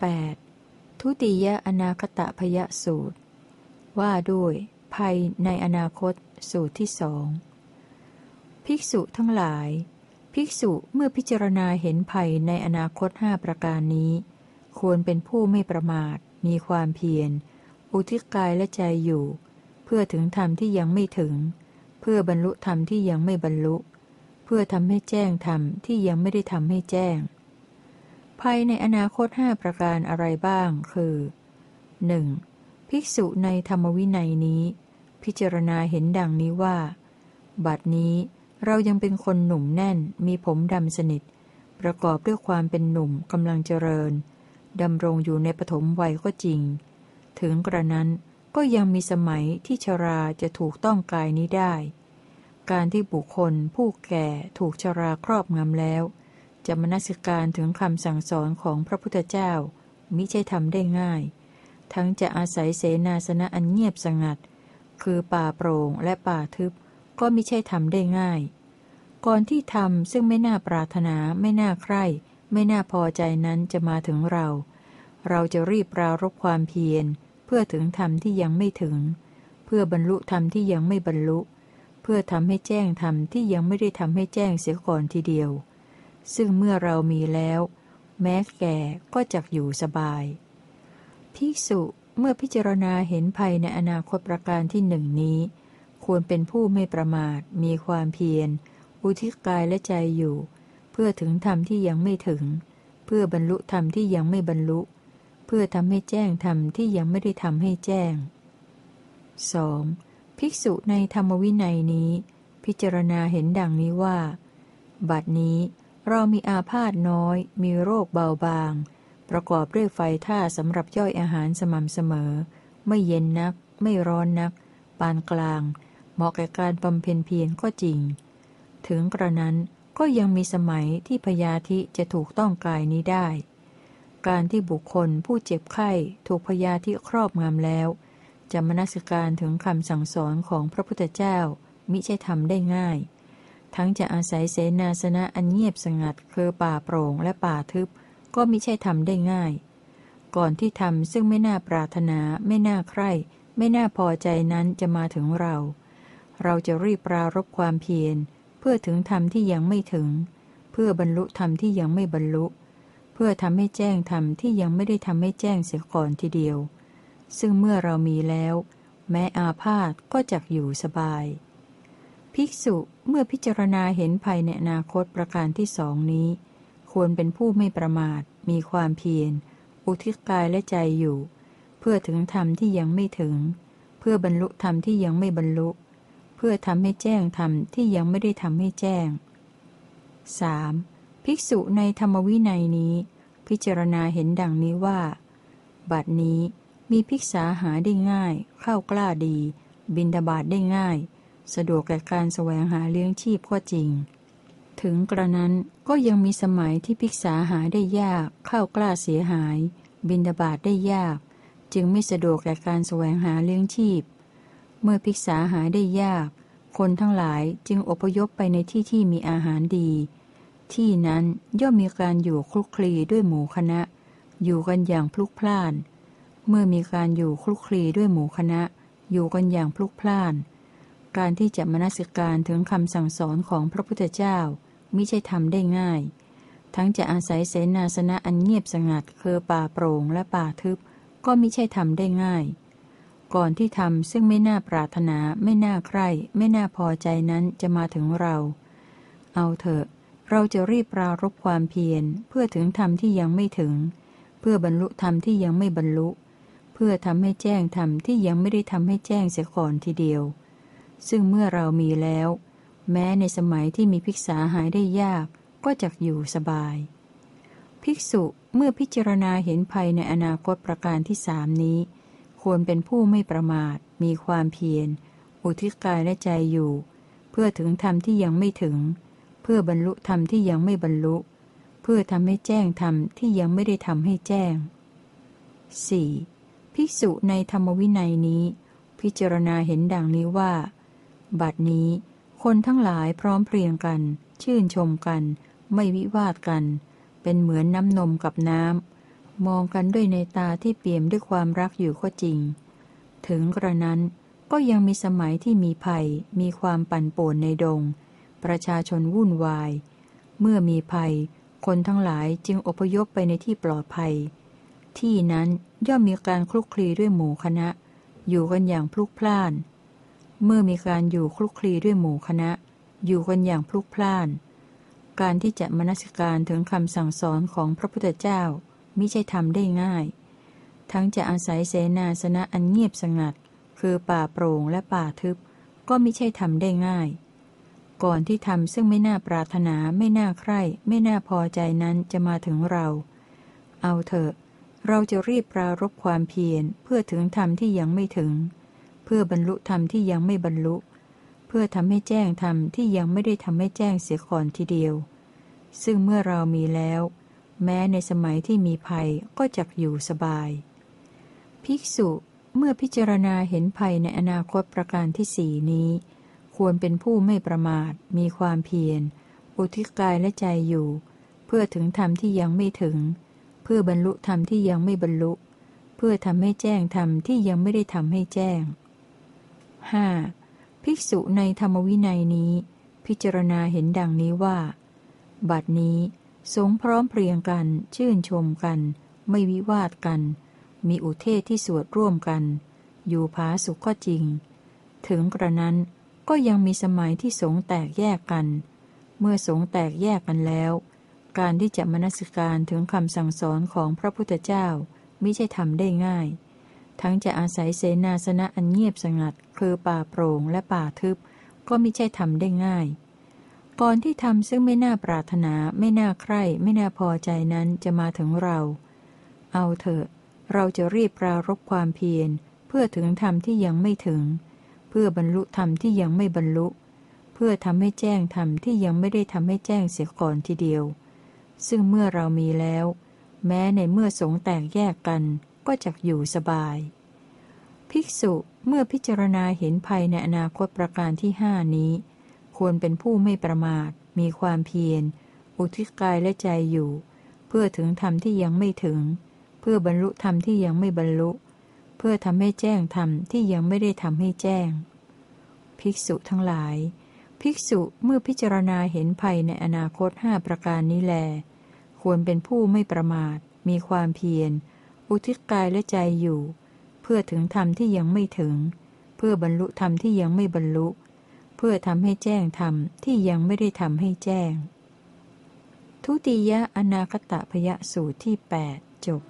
8. ทุติยอนาคตพยสูตร ว่าด้วย ภัยในอนาคตสูตรที่สองภิกษุทั้งหลาย ภิกษุเมื่อพิจารณาเห็นภัยในอนาคตห้าประการนี้ ควรเป็นผู้ไม่ประมาท มีความเพียร อุทิศกายและใจอยู่ เพื่อถึงธรรมที่ยังไม่ถึง เพื่อบรรลุธรรมที่ยังไม่บรรลุ เพื่อทำให้แจ้งธรรมที่ยังไม่ได้ทำให้แจ้ง ภัยในอนาคตห้าประการอะไรบ้าง คือ 1. ภิกษุในธรรมวินัยนี้ พิจารณาเห็นดังนี้ว่า บัดนี้เรายังเป็นคนหนุ่มแน่น มีผมดำสนิท ประกอบด้วยความเป็นหนุ่มกำลังเจริญดำรงอยู่ในปฐมวัยก็จริง ถึงกระนั้นก็ยังมีสมัยที่ชราจะถูกต้องกายนี้ได้ การที่บุคคลผู้แก่ถูกชราครอบงำแล้ว จะมนสิการถึงคำสั่งสอนของพระพุทธเจ้า มิใช่ทำได้ง่าย ทั้งจะอาศัยเสนาสนะอันเงียบสงัด คือป่าโปร่งและป่าทึบ ก็มิใช่ทำได้ง่าย ก่อนที่ทำซึ่งไม่น่าปรารถนาไม่น่าใคร่ไม่น่าพอใจนั้นจะมาถึงเรา เราจะรีบปรารบความเพียร เพื่อถึงธรรมที่ยังไม่ถึง เพื่อบรรลุธรรมที่ยังไม่บรรลุ เพื่อทำให้แจ้งธรรมที่ยังไม่ได้ทำให้แจ้งเสียก่อนทีเดียว ซึ่งเมื่อเรามีแล้ว แม้แก่ก็จักอยู่สบาย ภิกษุเมื่อพิจารณาเห็นภัยในอนาคตประการที่หนึ่งนี้ ควรเป็นผู้ไม่ประมาท มีความเพียร อุทิศกายและใจอยู่ เพื่อถึงธรรมที่ยังไม่ถึง เพื่อบรรลุธรรมที่ยังไม่บรรลุ เพื่อทำให้แจ้งธรรมที่ยังไม่ได้ทำให้แจ้ง 2. ภิกษุในธรรมวินัยนี้ พิจารณาเห็นดังนี้ว่า บัดนี้ เรามีอาพาธน้อย มีโรคเบาบาง ประกอบด้วยไฟท่าสำหรับย่อยอาหารสม่ำเสมอ ไม่เย็นนัก ไม่ร้อนนัก ปานกลาง เหมาะแก่การบำเพ็ญเพียรก็จริง ถึงกระนั้นก็ยังมีสมัยที่พยาธิจะถูกต้องกายนี้ได้ การที่บุคคลผู้เจ็บไข้ถูกพยาธิครอบงำแล้ว จะมนสิการถึงคำสั่งสอนของพระพุทธเจ้ามิใช่ทำได้ง่าย ทั้งจะอาศัยเสนาสนะอันเงียบสงัดคือป่าโปร่งและป่าทึบ ก็มิใช่ทำได้ง่าย ก่อนที่ทำซึ่งไม่น่าปรารถนา ไม่น่าใคร่ ไม่น่าพอใจนั้นจะมาถึงเรา เราจะรีบปรารบความเพียร เพื่อถึงธรรมที่ยังไม่ถึง เพื่อบรรลุธรรมที่ยังไม่บรรลุ เพื่อทำให้แจ้งธรรมที่ยังไม่ได้ทำให้แจ้งเสียก่อนทีเดียว ซึ่งเมื่อเรามีแล้ว แม้อาพาธก็จักอยู่สบาย ภิกษุ เมื่อพิจารณาเห็นภัยในอนาคตประการที่สองนี้ ควรเป็นผู้ไม่ประมาท มีความเพียร อุทิศกายและใจอยู่ เพื่อถึงธรรมที่ยังไม่ถึง เพื่อบรรลุธรรมที่ยังไม่บรรลุ เพื่อทำให้แจ้งธรรมที่ยังไม่ได้ทำให้แจ้ง 3. ภิกษุในธรรมวินัยนี้ พิจารณาเห็นดังนี้ว่า บัดนี้มีภิกษาหาได้ง่าย เข้ากล้าดี บินดาบาดได้ง่าย สะดวกแก่การแสวงหาเลี้ยงชีพก็จริง ถึงกระนั้นก็ยังมีสมัยที่ภิกษาหาได้ยากเข้ากล้าเสียหาย บินดาบาดได้ยาก จึงไม่สะดวกแก่การแสวงหาเลี้ยงชีพ เมื่อภิกษาหาได้ยาก คนทั้งหลายจึงอพยพไปในที่ที่มีอาหารดี ที่นั้นย่อมมีการอยู่คลุกคลีด้วยหมู่คณะ อยู่กันอย่างพลุกพล่าน เมื่อมีการอยู่คลุกคลีด้วยหมู่คณะ อยู่กันอย่างพลุกพล่าน การที่จะมนสิการถึงคำสั่งสอนของพระพุทธเจ้ามิใช่ทำได้ง่าย ทั้งจะอาศัยเสนาสนะอันเงียบสงัดคือป่าโปร่งและป่าทึบ ก็มิใช่ทำได้ง่าย ก่อนที่ทำซึ่งไม่น่าปรารถนา ไม่น่าใคร่ ไม่น่าพอใจนั้นจะมาถึงเรา เอาเถอะ เราจะรีบปรารบความเพียรเพื่อถึงธรรมที่ยังไม่ถึง เพื่อบรรลุธรรมที่ยังไม่บรรลุ เพื่อทำให้แจ้งธรรมที่ยังไม่ได้ทำให้แจ้งเสียก่อนทีเดียว ซึ่งเมื่อเรามีแล้ว แม้ในสมัยที่มีภิกษาหายได้ยากก็จะอยู่สบาย ภิกษุเมื่อพิจารณาเห็นภัยในอนาคตประการที่สามนี้ ควรเป็นผู้ไม่ประมาท มีความเพียร อุทิศกายและใจอยู่ เพื่อถึงธรรมที่ยังไม่ถึง เพื่อบรรลุธรรมที่ยังไม่บรรลุ เพื่อทำให้แจ้งธรรมที่ยังไม่ได้ทำให้แจ้ง 4. ภิกษุในธรรมวินัยนี้ พิจารณาเห็นดังนี้ว่า บัดนี้ คนทั้งหลายพร้อมเพรียงกัน ชื่นชมกัน ไม่วิวาทกัน เป็นเหมือนน้ำนมกับน้ำ มองกันด้วยในตาที่เปี่ยมด้วยความรักอยู่ก็จริง ถึงกระนั้นก็ยังมีสมัยที่มีภัย มีความปั่นป่วนในดง ประชาชนวุ่นวาย เมื่อมีภัย คนทั้งหลายจึงอพยพไปในที่ปลอดภัย ที่นั้นย่อมมีการคลุกคลีด้วยหมู่คณะ อยู่กันอย่างพลุกพล่าน เมื่อมีการอยู่คลุกคลีด้วยหมู่คณะ อยู่กันอย่างพลุกพล่าน การที่จะมนสิการถึงคำสั่งสอนของพระพุทธเจ้ามิใช่ทำได้ง่าย ทั้งจะอาศัยเสนาสนะอันเงียบสงัด คือป่าโปร่งและป่าทึบ ก็มิใช่ทำได้ง่าย ก่อนที่ทำซึ่งไม่น่าปรารถนาไม่น่าใคร่ ไม่น่าพอใจนั้นจะมาถึงเรา เอาเถอะ เราจะรีบปรารบความเพียรเพื่อถึงธรรมที่ยังไม่ถึง พื่อบรรลุธรรมที่ยังไม่บรรลุ เพื่อทำให้แจ้งธรรมที่ยังไม่ได้ทำให้แจ้งเสียก่อนทีเดียว ซึ่งเมื่อเรามีแล้ว แม้ในสมัยที่มีภัยก็จักอยู่สบาย ภิกษุเมื่อพิจารณาเห็นภัยในอนาคตประการที่สี่นี้ ควรเป็นผู้ไม่ประมาท มีความเพียร อุทิศกายและใจอยู่ เพื่อถึงธรรมที่ยังไม่ถึง เพื่อบรรลุธรรมที่ยังไม่บรรลุ เพื่อทำให้แจ้งธรรมที่ยังไม่ได้ทำให้แจ้ง 5. ภิกษุในธรรมวินัยนี้ พิจารณาเห็นดังนี้ว่า บัดนี้ สงพร้อมเพรียงกัน ชื่นชมกัน ไม่วิวาทกัน มีอุเทศที่สวดร่วมกัน อยู่ผาสุขก็จริง ถึงกระนั้นก็ยังมีสมัยที่สงแตกแยกกัน เมื่อสงแตกแยกกันแล้ว การที่จะมนสิการถึงคำสั่งสอนของพระพุทธเจ้ามิใช่ทำได้ง่าย ทั้งจะอาศัยเสนาสนะอันเงียบสงัด คือป่าโปร่งและป่าทึบ ก็มิใช่ทำได้ง่าย ก่อนที่ทำซึ่งไม่น่าปรารถนา ไม่น่าใคร่ ไม่น่าพอใจนั้นจะมาถึงเรา เอาเถอะ เราจะรีบปรารบความเพียร เพื่อถึงธรรมที่ยังไม่ถึง เพื่อบรรลุธรรมที่ยังไม่บรรลุ เพื่อทำให้แจ้งธรรมที่ยังไม่ได้ทำให้แจ้งเสียก่อนทีเดียว ซึ่งเมื่อเรามีแล้ว แม้ในเมื่อสงแตกแยกกัน ก็จะอยู่สบาย ภิกษุเมื่อพิจารณาเห็นภัยในอนาคตประการที่ห้านี้ ควรเป็นผู้ไม่ประมาท มีความเพียร อุทิศกายและใจอยู่ เพื่อถึงธรรมที่ยังไม่ถึง เพื่อบรรลุธรรมที่ยังไม่บรรลุ เพื่อทำให้แจ้งธรรมที่ยังไม่ได้ทำให้แจ้ง ภิกษุทั้งหลาย ภิกษุเมื่อพิจารณาเห็นภัยในอนาคตห้าประการนี้แล ควรเป็นผู้ไม่ประมาท มีความเพียร อุทิศกายและใจอยู่ เพื่อถึงธรรมที่ยังไม่ถึง เพื่อบรรลุธรรมที่ยังไม่บรรลุ เพื่อทำให้แจ้งธรรมที่ยังไม่ได้ทำให้แจ้ง ทุติยะอนาคตพยสูตรที่ 8 จบ